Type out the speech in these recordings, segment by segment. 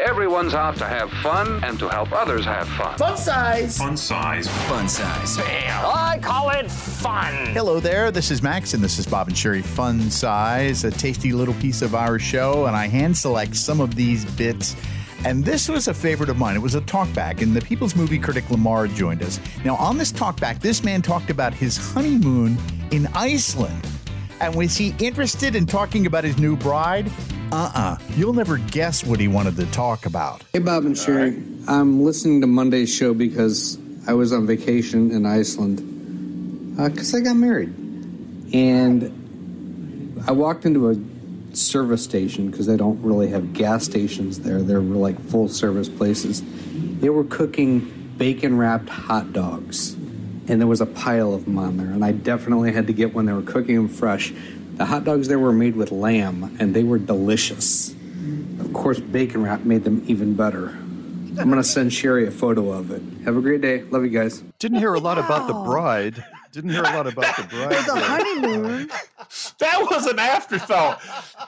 Everyone's out to have fun and to help others have fun. Fun size. Fun size. Fun size. I call it fun. Hello there. This is Max, and this is Bob and Sheri Fun Size, a tasty little piece of our show. And I hand select some of these bits. And this was a favorite of mine. It was a talkback, and the People's Movie critic Lamar joined us. Now, on this talkback, this man talked about his honeymoon in Iceland. And was he interested in talking about his new bride? Uh uh-uh. uh. you will never guess what he wanted to talk about. Hey, Bob and Sheri. Right. I'm listening to Monday's show because I was on vacation in Iceland because uh, I got married. And I walked into a service station because they don't really have gas stations there. They're like full service places. They were cooking bacon wrapped hot dogs. And there was a pile of them on there. And I definitely had to get one. they were cooking them fresh the hot dogs there were made with lamb, and they were delicious. Of course, bacon wrap made them even better. I'm going to send Sheri a photo of it. Have a great day. Love you guys. Didn't hear a lot wow. about the bride. Didn't hear a lot about the bride. the honeymoon. that was an afterthought.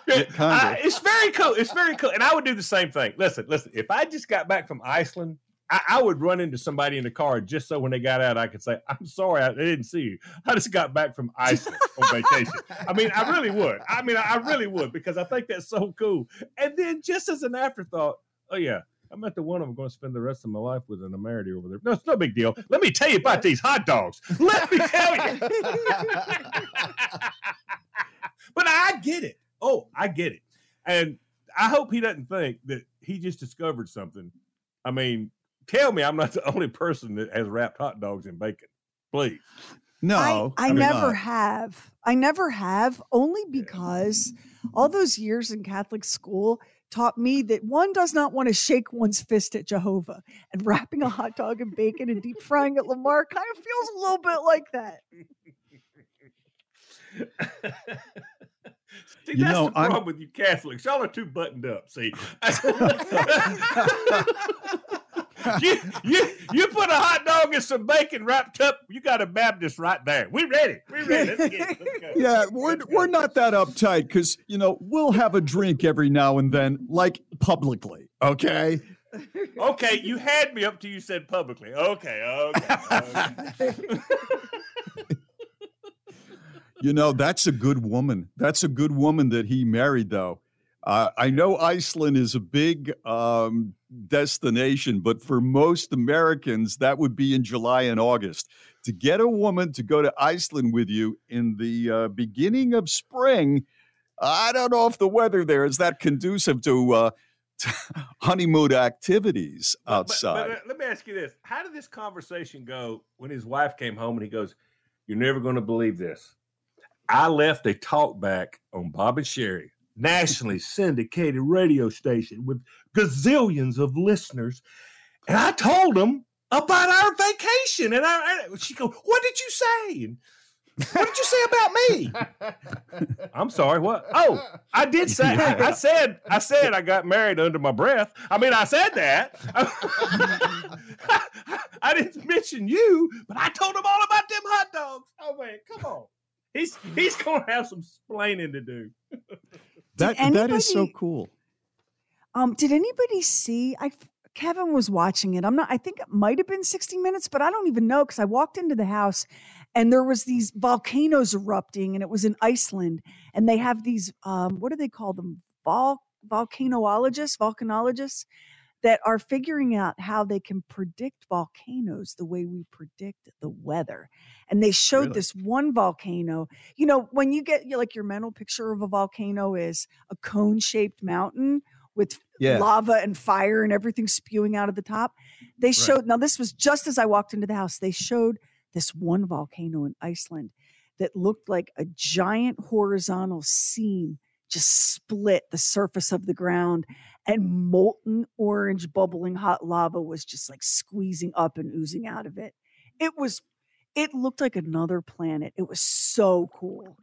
I, it's very cool. It's very cool. And I would do the same thing. Listen, listen. If I just got back from Iceland I, I, would run into somebody in the car just so when they got out, I could say, "I'm sorry, I, didn't see you. I just got back from Iceland on vacation." I mean, I really would. I mean, I really would because I think that's so cool. And then, just as an afterthought, oh yeah, I met the one I'm going to spend the rest of my life with in America over there. No, it's no big deal. Let me tell you about these hot dogs. Let me tell you. but I get it. Oh, I get it. And I hope he doesn't think that he just discovered something. I mean, tell me I'm not the only person that has wrapped hot dogs in bacon. Please. No, I, I, I never not. have. I never have, only because all those years in Catholic school taught me that one does not want to shake one's fist at Jehovah, and wrapping a hot dog in bacon and deep frying it Lamar kind of feels a little bit like that. See, you that's know, the problem I'm... with you Catholics. Y'all are too buttoned up. See, you, you you put a hot dog and some bacon wrapped up. You got a Baptist right there. We ready. We ready. Let's get, let's yeah, we're we're not that uptight because you know we'll have a drink every now and then, like publicly. Okay. Okay, you had me up to you said publicly. Okay, okay. okay. you know, that's a good woman. That's a good woman that he married, though. Uh, I know Iceland is a big um, destination, but for most Americans, that would be in July and August. To get a woman to go to Iceland with you in the uh, beginning of spring, I don't know if the weather there is that conducive to, uh, to honeymoon activities outside. But, but, but, let me ask you this: How did this conversation go when his wife came home and he goes, "You're never going to believe this." I left a talk back on Bob and Sheri, nationally syndicated radio station with gazillions of listeners. And I told them about our vacation. And I, I she go, What did you say? What did you say about me? I'm sorry. What? Oh, I did say. I, I, said. I said I got married under my breath. I mean, I said that. I didn't mention you, but I told them all about them hot dogs. Oh man, come on he's he's going to have some splaining to do. That anybody, that is so cool. Um, did anybody see? I Kevin was watching it. I'm not. I think it might have been 60 minutes, but I don't even know because I walked into the house and there was these volcanoes erupting, and it was in Iceland, and they have these um, what do they call them? Vol volcanologists, volcanologists that are figuring out how they can predict volcanoes the way we predict the weather. And they showed Really? this one volcano. You know, when you get like your mental picture of a volcano is a cone shaped mountain with Yeah. lava and fire and everything spewing out of the top. They showed, now this was just as I walked into the house, they showed this one volcano in Iceland that looked like a giant horizontal seam just split the surface of the ground and molten orange bubbling hot lava was just like squeezing up and oozing out of it. It was it looked like another planet. It was so cool.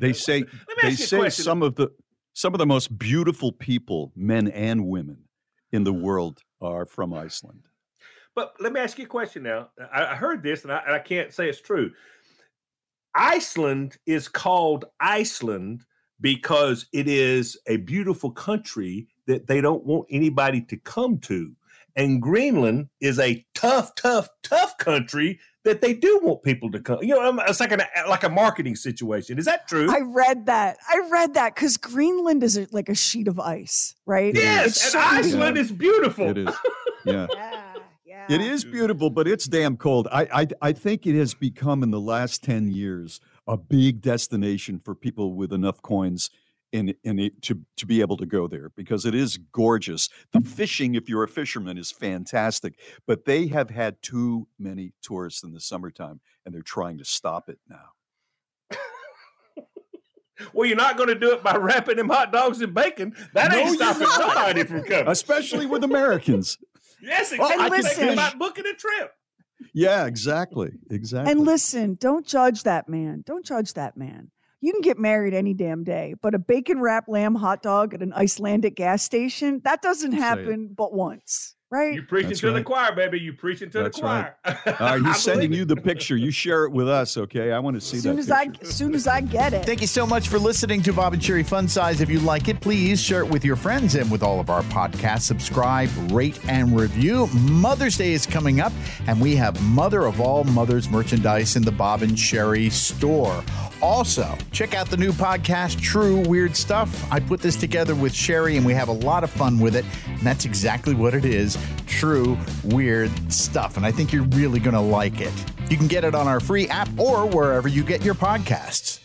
They say they ask you a say some of the some of the most beautiful people, men and women, in the world are from Iceland. But let me ask you a question now. I, I heard this, and I, and I can't say it's true. Iceland is called Iceland because it is a beautiful country that they don't want anybody to come to. And Greenland is a tough, tough, tough country that they do want people to come. You know, it's like an like a marketing situation. Is that true? I read that. I read that because Greenland is a, like a sheet of ice, right? yes, It's and so- Iceland is beautiful. It is, yeah. Yeah, yeah. It is beautiful, but it's damn cold. I, I I think it has become in the last ten years a big destination for people with enough coins in in it to to be able to go there because it is gorgeous. The mm-hmm. fishing, if you're a fisherman, is fantastic, but they have had too many tourists in the summertime, and they're trying to stop it now. Well, you're not going to do it by wrapping them hot dogs in bacon. That No, ain't stopping somebody from coming. Especially with Americans. Yes, Oh, exactly. I can Thinking about booking a trip. Yeah, exactly, exactly. And listen, don't judge that man. Don't judge that man. You can get married any damn day, but a bacon wrapped lamb hot dog at an Icelandic gas station, that doesn't happen but once, right? You preaching That's to the choir, baby. You preaching to That's the right. choir. All right, I he's sending you the picture. You share it with us, okay? I want to see as soon that as I picture. as soon as I get it. Thank you so much for listening to Bob and Sheri Fun Size. If you like it, please share it with your friends and with all of our podcasts. Subscribe, rate, and review. Mother's Day is coming up, and we have Mother of All Mothers merchandise in the Bob and Sheri store. Also, check out the new podcast, True Weird Stuff. I put this together with Sheri, and we have a lot of fun with it. And that's exactly what it is true weird stuff. And I think you're really going to like it. You can get it on our free app or wherever you get your podcasts.